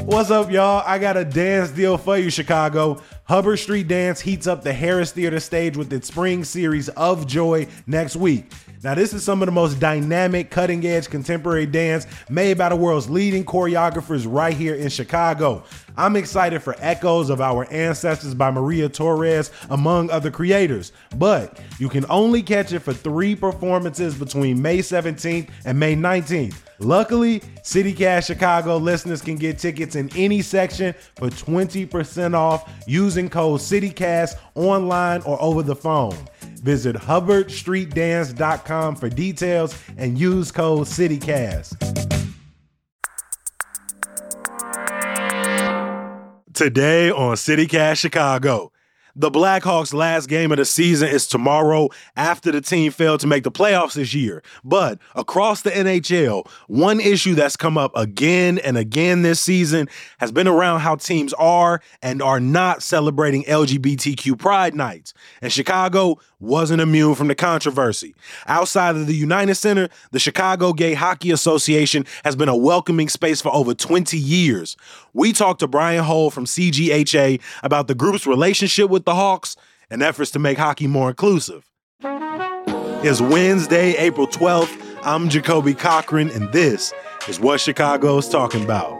What's up, y'all? I got a dance deal for you, Chicago. Hubbard Street Dance heats up the Harris Theater stage with its spring series of Joy next week. Now, this is some of the most dynamic, cutting edge contemporary dance made by the world's leading choreographers right here in Chicago. I'm excited for echoes of our ancestors by Maria Torres, among other creators. But you can only catch it for three performances between May 17th and May 19th. Luckily, CityCast Chicago listeners can get tickets in any section for 20% off using code CityCast online or over the phone. Visit hubbardstreetdance.com for details and use code CityCast. Today on CityCast Chicago. The Blackhawks' last game of the season is tomorrow after the team failed to make the playoffs this year. But across the NHL, one issue that's come up again and again this season has been around how teams are and are not celebrating LGBTQ Pride nights. And Chicago wasn't immune from the controversy. Outside of the United Center, the Chicago Gay Hockey Association has been a welcoming space for over 20 years. We talked to Brian Hull from CGHA about the group's relationship with the Hawks and efforts to make hockey more inclusive. It's Wednesday, April 12th. I'm Jacoby Cochran, and this is what Chicago is talking about.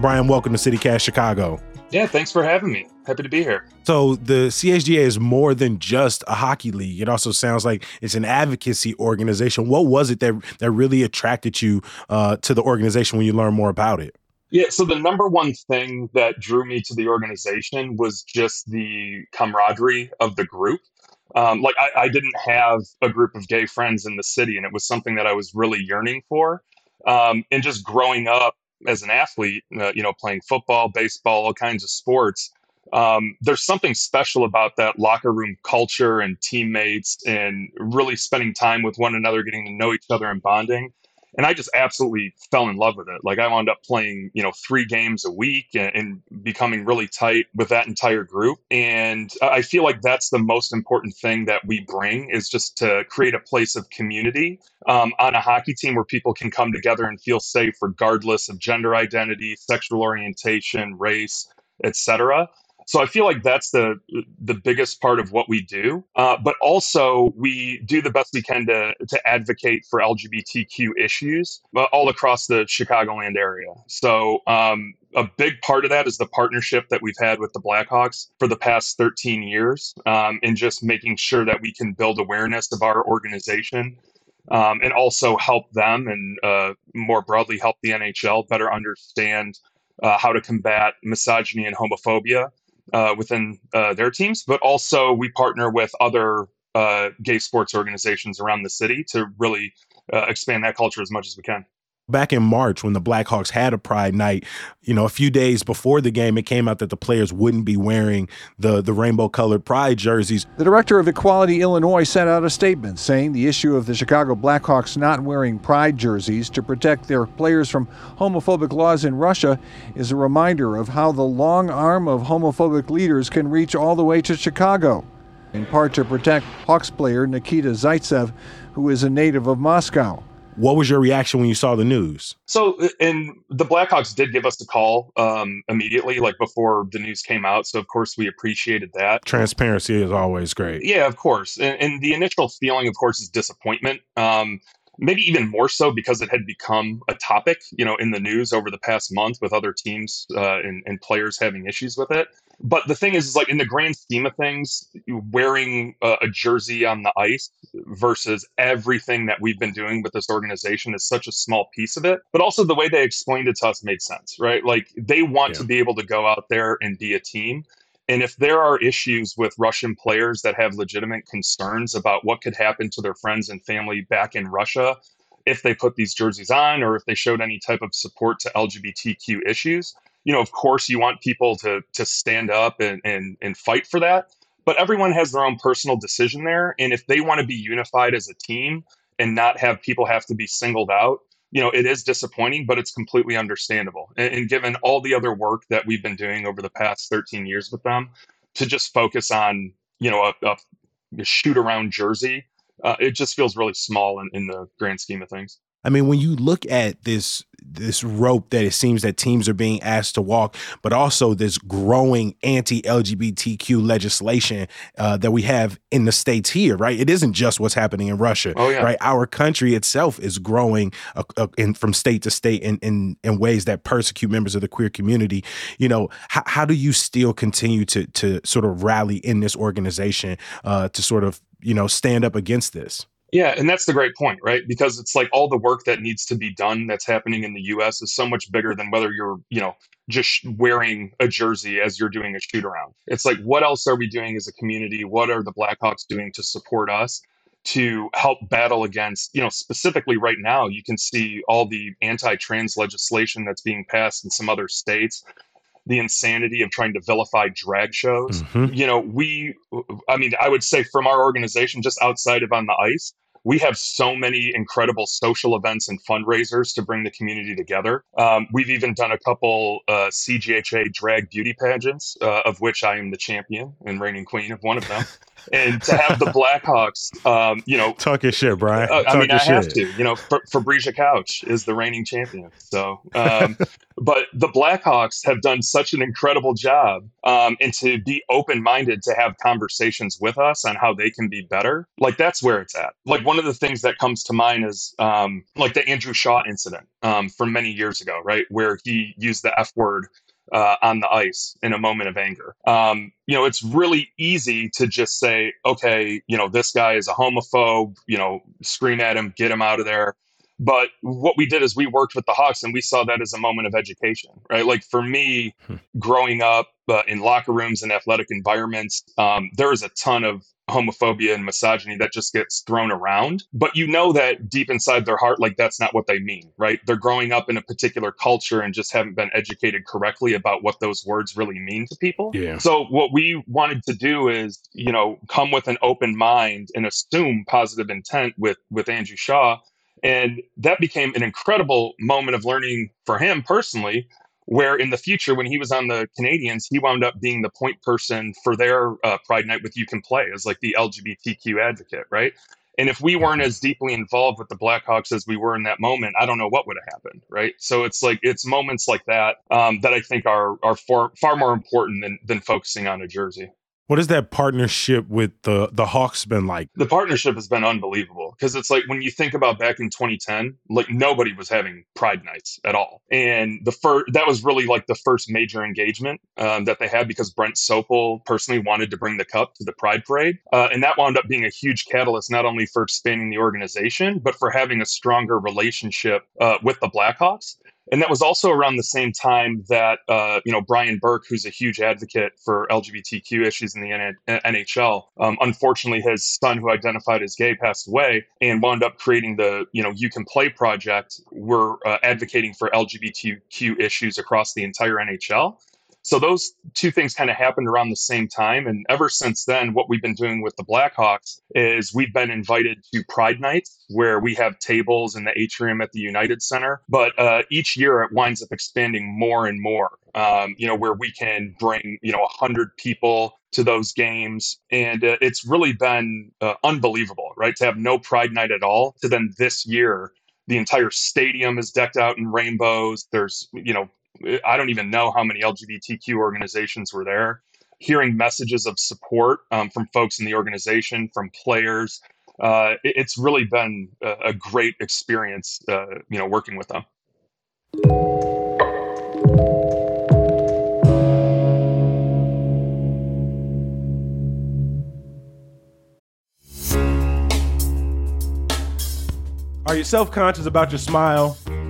Brian, welcome to CityCast Chicago. Yeah, thanks for having me. Happy to be here. So the CHGA is more than just a hockey league. It also sounds like it's an advocacy organization. What was it that that really attracted you uh, to the organization when you learned more about it? Yeah, so the number one thing that drew me to the organization was just the camaraderie of the group. Um, like I, I, didn't have a group of gay friends in the city, and it was something that I was really yearning for. Um, and just growing up as an athlete, uh, you know, playing football, baseball, all kinds of sports, um, there's something special about that locker room culture and teammates and really spending time with one another, getting to know each other and bonding and I just absolutely fell in love with it. Like I wound up playing, you know, three games a week and, and, becoming really tight with that entire group. And I feel like that's the most important thing that we bring is just to create a place of community um, on a hockey team where people can come together and feel safe, regardless of gender identity, sexual orientation, race, etc. So I feel like that's the the biggest part of what we do. Uh, but also we do the best we can to to advocate for LGBTQ issues uh, all across the Chicagoland area. So um, a big part of that is the partnership that we've had with the Blackhawks for the past 13 years, um, and just making sure that we can build awareness of our organization. Um, and also help them and uh, more broadly help the NHL better understand uh, how to combat misogyny and homophobia uh, within uh, their teams, but also we partner with other uh, gay sports organizations around the city to really uh, expand that culture as much as we can back in March when the Blackhawks had a Pride night, you know, a few days before the game, it came out that the players wouldn't be wearing the the rainbow colored Pride jerseys. The director of Equality Illinois sent out a statement saying the issue of the Chicago Blackhawks not wearing Pride jerseys to protect their players from homophobic laws in Russia is a reminder of how the long arm of homophobic leaders can reach all the way to Chicago. In part to protect Hawks player Nikita Zaitsev, who is a native of Moscow. What was your reaction when you saw the news? So, and the Blackhawks did give us a call um, immediately, like before the news came out. So, of course, we appreciated that. Transparency is always great. Yeah, of course. And, and the initial feeling, of course, is disappointment. Um, maybe even more so because it had become a topic, you know, in the news over the past month with other teams uh, and, and players having issues with it. But the thing is, is like in the grand scheme of things, wearing a, a, jersey on the ice versus everything that we've been doing with this organization is such a small piece of it. But also the way they explained it to us made sense, right? Like they want yeah. to be able to go out there and be a team. And if there are issues with Russian players that have legitimate concerns about what could happen to their friends and family back in Russia, if they put these jerseys on or if they showed any type of support to LGBTQ issues, you know, of course, you want people to to stand up and and and fight for that. But everyone has their own personal decision there, and if they want to be unified as a team and not have people have to be singled out, you know, it is disappointing, but it's completely understandable. And, and given all the other work that we've been doing over the past 13 years with them, to just focus on you know a, a shoot around jersey. Uh, it just feels really small in, in the grand scheme of things. I mean, when you look at this this rope that it seems that teams are being asked to walk, but also this growing anti-LGBTQ legislation uh, that we have in the states here, right? It isn't just what's happening in Russia, oh, yeah. right? Our country itself is growing uh, uh, in, from state to state in, in in ways that persecute members of the queer community. You know, how, how do you still continue to to sort of rally in this organization uh, to sort of you know stand up against this? Yeah, and that's the great point, right? Because it's like all the work that needs to be done that's happening in the US is so much bigger than whether you're, you know, just wearing a jersey as you're doing a shoot around. It's like what else are we doing as a community? What are the Blackhawks doing to support us? to help battle against, you know, specifically right now, you can see all the anti trans legislation that's being passed in some other states the insanity of trying to vilify drag shows. Mm-hmm. You know, we, I mean, I would say from our organization, just outside of on the ice, we have so many incredible social events and fundraisers to bring the community together. Um, we've even done a couple uh, CGHA drag beauty pageants, uh, of which I am the champion and reigning queen of one of them. and to have the Blackhawks, um, you know, talk your shit, Brian. Uh, I mean, I shit. have to. You know, Fabrisia Couch is the reigning champion. So, um, but the Blackhawks have done such an incredible job, um, and to be open-minded to have conversations with us on how they can be better. Like that's where it's at. Like one of the things that comes to mind is um, like the Andrew Shaw incident um, from many years ago, right, where he used the F word uh, on the ice in a moment of anger. Um, you know, it's really easy to just say, okay, you know, this guy is a homophobe, you know, scream at him, get him out of there. But what we did is we worked with the Hawks and we saw that as a moment of education, right? Like for me, hmm. growing up uh, in locker rooms and athletic environments, um, there is a ton of homophobia and misogyny that just gets thrown around. But you know that deep inside their heart, like that's not what they mean, right? They're growing up in a particular culture and just haven't been educated correctly about what those words really mean to people. Yeah. So what we wanted to do is, you know, come with an open mind and assume positive intent with with Andrew Shaw. And that became an incredible moment of learning for him personally where in the future when he was on the canadiens he wound up being the point person for their uh, pride night with you can play as like the lgbtq advocate right? And if we weren't as deeply involved with the blackhawks as we were in that moment i don't know what would have happened right? So it's like it's moments like that um, that i think are are far, far more important than than focusing on a jersey what has that partnership with the the Hawks been like? The partnership has been unbelievable because it's like when you think about back in 2010, like nobody was having Pride nights at all, and the first that was really like the first major engagement um, that they had because Brent Sopel personally wanted to bring the cup to the Pride Parade, uh, and that wound up being a huge catalyst not only for expanding the organization but for having a stronger relationship uh, with the Blackhawks. And that was also around the same time that uh, you know Brian Burke, who's a huge advocate for LGBTQ issues in the NHL, um, unfortunately his son, who identified as gay, passed away, and wound up creating the you know You Can Play project. We're uh, advocating for LGBTQ issues across the entire NHL. So those two things kind of happened around the same time. And ever since then, what we've been doing with the Blackhawks is we've been invited to Pride Nights where we have tables in the atrium at the United Center. But uh, each year it winds up expanding more and more, um, you know, where we can bring, you know, 100 people to those games. And uh, it's really been uh, unbelievable, right? To have no Pride Night at all, to then this year the entire stadium is decked out in rainbows. There's, you know, I don't even know how many LGBTQ organizations were there. Hearing messages of support um, from folks in the organization, from players, uh, it, it's really been a, a great experience, uh, you know, working with them. Are you self conscious about your smile?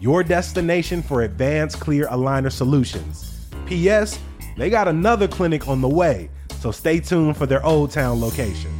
your destination for advanced clear aligner solutions. P.S. They got another clinic on the way, so stay tuned for their Old Town location.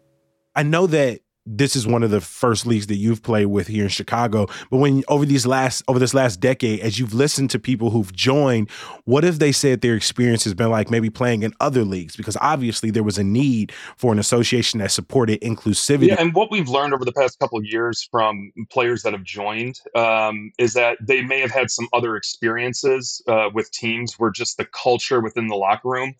I know that this is one of the first leagues that you've played with here in Chicago. But when over these last over this last decade, as you've listened to people who've joined, what have they said their experience has been like maybe playing in other leagues? Because obviously there was a need for an association that supported inclusivity. Yeah, and what we've learned over the past couple of years from players that have joined um, is that they may have had some other experiences uh, with teams where just the culture within the locker room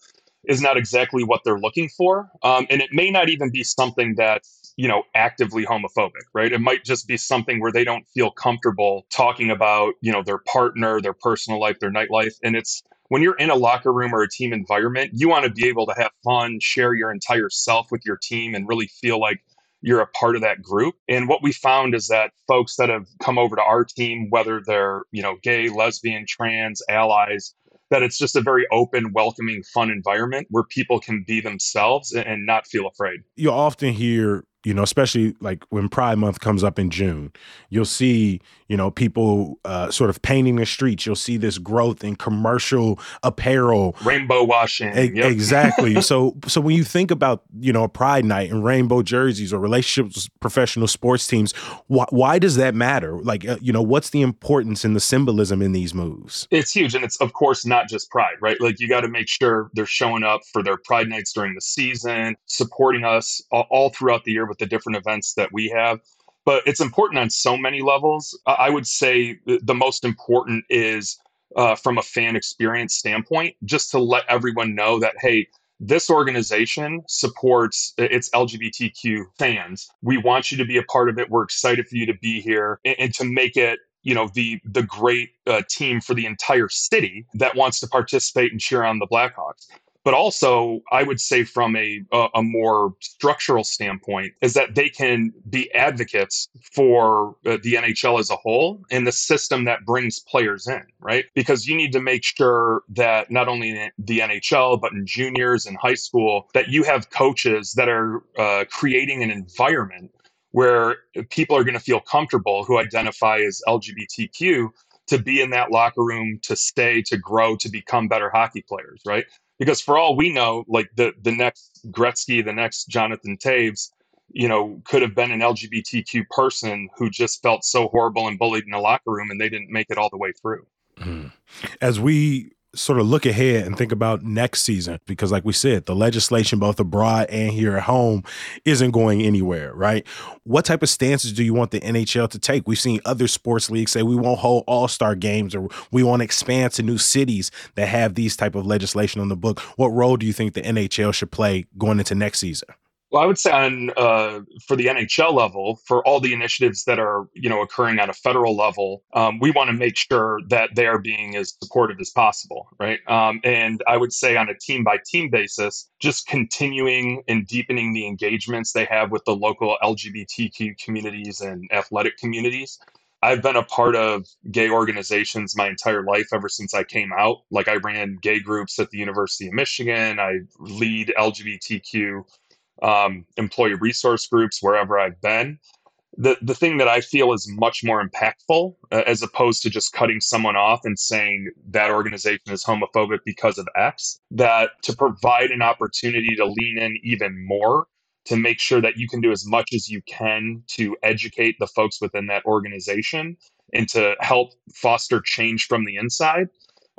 is not exactly what they're looking for. Um, and it may not even be something that's, you know, actively homophobic, right? It might just be something where they don't feel comfortable talking about, you know, their partner, their personal life, their nightlife. And it's when you're in a locker room or a team environment, you want to be able to have fun, share your entire self with your team, and really feel like you're a part of that group. And what we found is that folks that have come over to our team, whether they're, you know, gay, lesbian, trans, allies, that it's just a very open, welcoming, fun environment where people can be themselves and not feel afraid. You often hear you know, especially like when Pride Month comes up in June, you'll see, you know, people uh, sort of painting the streets. You'll see this growth in commercial apparel, rainbow washing. A- yep. Exactly. so, so when you think about, you know, a Pride Night and rainbow jerseys or relationships professional sports teams, why, why does that matter? Like, uh, you know, what's the importance and the symbolism in these moves? It's huge, and it's of course not just Pride, right? Like, you got to make sure they're showing up for their Pride nights during the season, supporting us all, all throughout the year with the different events that we have. But it's important on so many levels. I would say the most important is uh, from a fan experience standpoint, just to let everyone know that, hey, this organization supports its LGBTQ fans. We want you to be a part of it. We're excited for you to be here and, and to make it you know the the great uh, team for the entire city that wants to participate and cheer on the Blackhawks but also i would say from a, a, more structural standpoint is that they can be advocates for uh, the nhl as a whole and the system that brings players in right? Because you need to make sure that not only in the nhl but in juniors and high school that you have coaches that are uh, creating an environment where people are going to feel comfortable who identify as lgbtq to be in that locker room to stay to grow to become better hockey players right because for all we know, like the the next Gretzky, the next Jonathan Toews, you know, could have been an LGBTQ person who just felt so horrible and bullied in the locker room, and they didn't make it all the way through. Mm-hmm. As we sort of look ahead and think about next season because like we said the legislation both abroad and here at home isn't going anywhere right? What type of stances do you want the nhl to take? We've seen other sports leagues say we won't hold all-star games or we want to expand to new cities that have these type of legislation on the book. What role do you think the nhl should play going into next season well, I would say on uh, for the NHL level, for all the initiatives that are you know occurring at a federal level, um, we want to make sure that they are being as supportive as possible, right? Um, and I would say on a team by team basis, just continuing and deepening the engagements they have with the local LGBTQ communities and athletic communities. I've been a part of gay organizations my entire life ever since I came out. Like I ran gay groups at the University of Michigan. I lead LGBTQ um, employee resource groups wherever I've been. The, the thing that I feel is much more impactful, uh, as opposed to just cutting someone off and saying that organization is homophobic because of X, that to provide an opportunity to lean in even more to make sure that you can do as much as you can to educate the folks within that organization and to help foster change from the inside.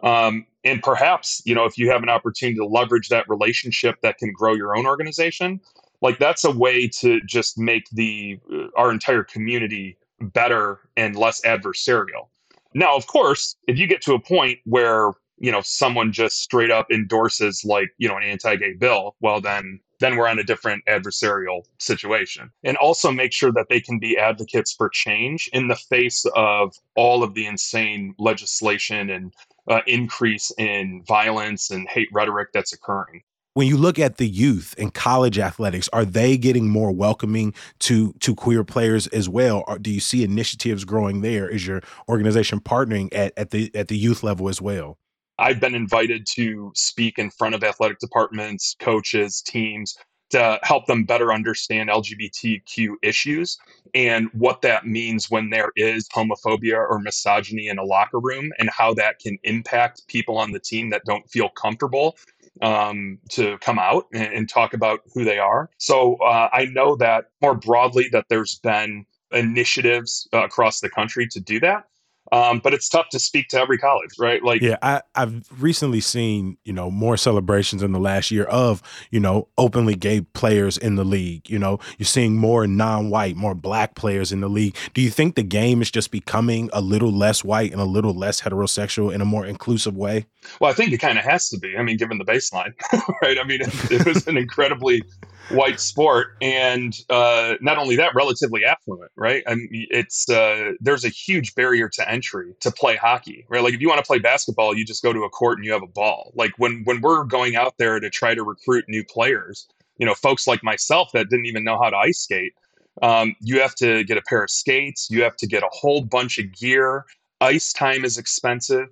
Um, and perhaps, you know, if you have an opportunity to leverage that relationship that can grow your own organization, like that's a way to just make the uh, our entire community better and less adversarial. Now, of course, if you get to a point where you know someone just straight up endorses like you know an anti-gay bill well then then we're on a different adversarial situation and also make sure that they can be advocates for change in the face of all of the insane legislation and uh, increase in violence and hate rhetoric that's occurring. When you look at the youth and college athletics are they getting more welcoming to to queer players as well? Or do you see initiatives growing there? Is your organization partnering at, at the at the youth level as well? I've been invited to speak in front of athletic departments, coaches, teams to help them better understand LGBTQ issues and what that means when there is homophobia or misogyny in a locker room and how that can impact people on the team that don't feel comfortable um, to come out and, and, talk about who they are. So uh, I know that more broadly that there's been initiatives uh, across the country to do that. Um, but it's tough to speak to every college, right? Like, yeah, I, I've recently seen you know more celebrations in the last year of you know openly gay players in the league. You know, you're seeing more non-white, more black players in the league. Do you think the game is just becoming a little less white and a little less heterosexual in a more inclusive way? Well, I think it kind of has to be. I mean, given the baseline, right? I mean, it, it was an incredibly white sport, and uh, not only that, relatively affluent, right? I mean, it's uh, there's a huge barrier to entry to play hockey, right? Like if you want to play basketball, you just go to a court and you have a ball. Like when when we're going out there to try to recruit new players, you know, folks like myself that didn't even know how to ice skate, um, you have to get a pair of skates, you have to get a whole bunch of gear. Ice time is expensive.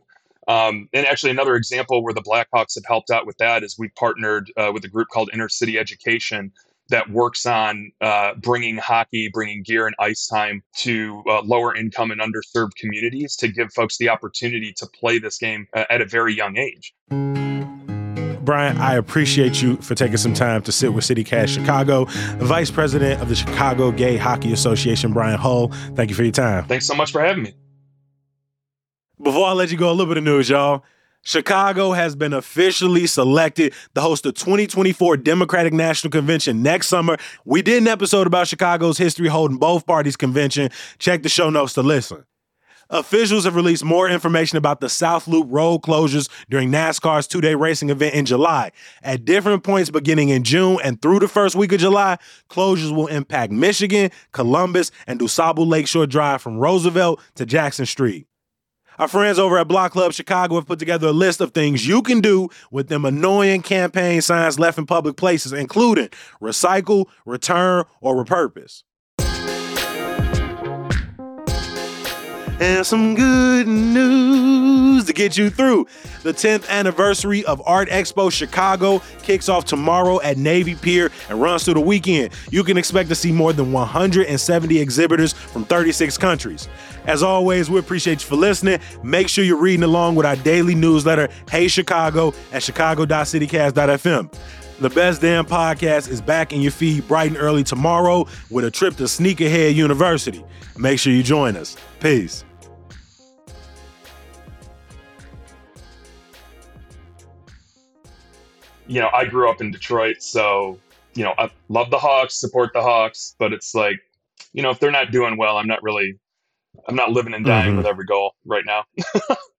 Um, and actually, another example where the Blackhawks have helped out with that is we partnered uh, with a group called Inner City Education that works on uh, bringing hockey, bringing gear and ice time to uh, lower income and underserved communities to give folks the opportunity to play this game uh, at a very young age. Brian, I appreciate you for taking some time to sit with CityCast Chicago. Vice President of the Chicago Gay Hockey Association, Brian Hull, thank you for your time. Thanks so much for having me. Before I let you go, a little bit of news, y'all. Chicago has been officially selected to host the 2024 Democratic National Convention next summer. We did an episode about Chicago's history holding both parties' convention. Check the show notes to listen. Officials have released more information about the South Loop road closures during NASCAR's two day racing event in July. At different points beginning in June and through the first week of July, closures will impact Michigan, Columbus, and DuSable Lakeshore Drive from Roosevelt to Jackson Street. Our friends over at Block Club Chicago have put together a list of things you can do with them annoying campaign signs left in public places, including recycle, return, or repurpose. and some good news to get you through. The 10th anniversary of Art Expo Chicago kicks off tomorrow at Navy Pier and runs through the weekend. You can expect to see more than 170 exhibitors from 36 countries. As always, we appreciate you for listening. Make sure you're reading along with our daily newsletter, Hey Chicago, at chicago.citycast.fm. The Best Damn Podcast is back in your feed bright and early tomorrow with a trip to Sneakerhead University. Make sure you join us. Peace. You know, I grew up in Detroit, so you know, I love the Hawks, support the Hawks, but it's like, you know, if they're not doing well, I'm not really, I'm not living and dying mm-hmm. with every goal right now.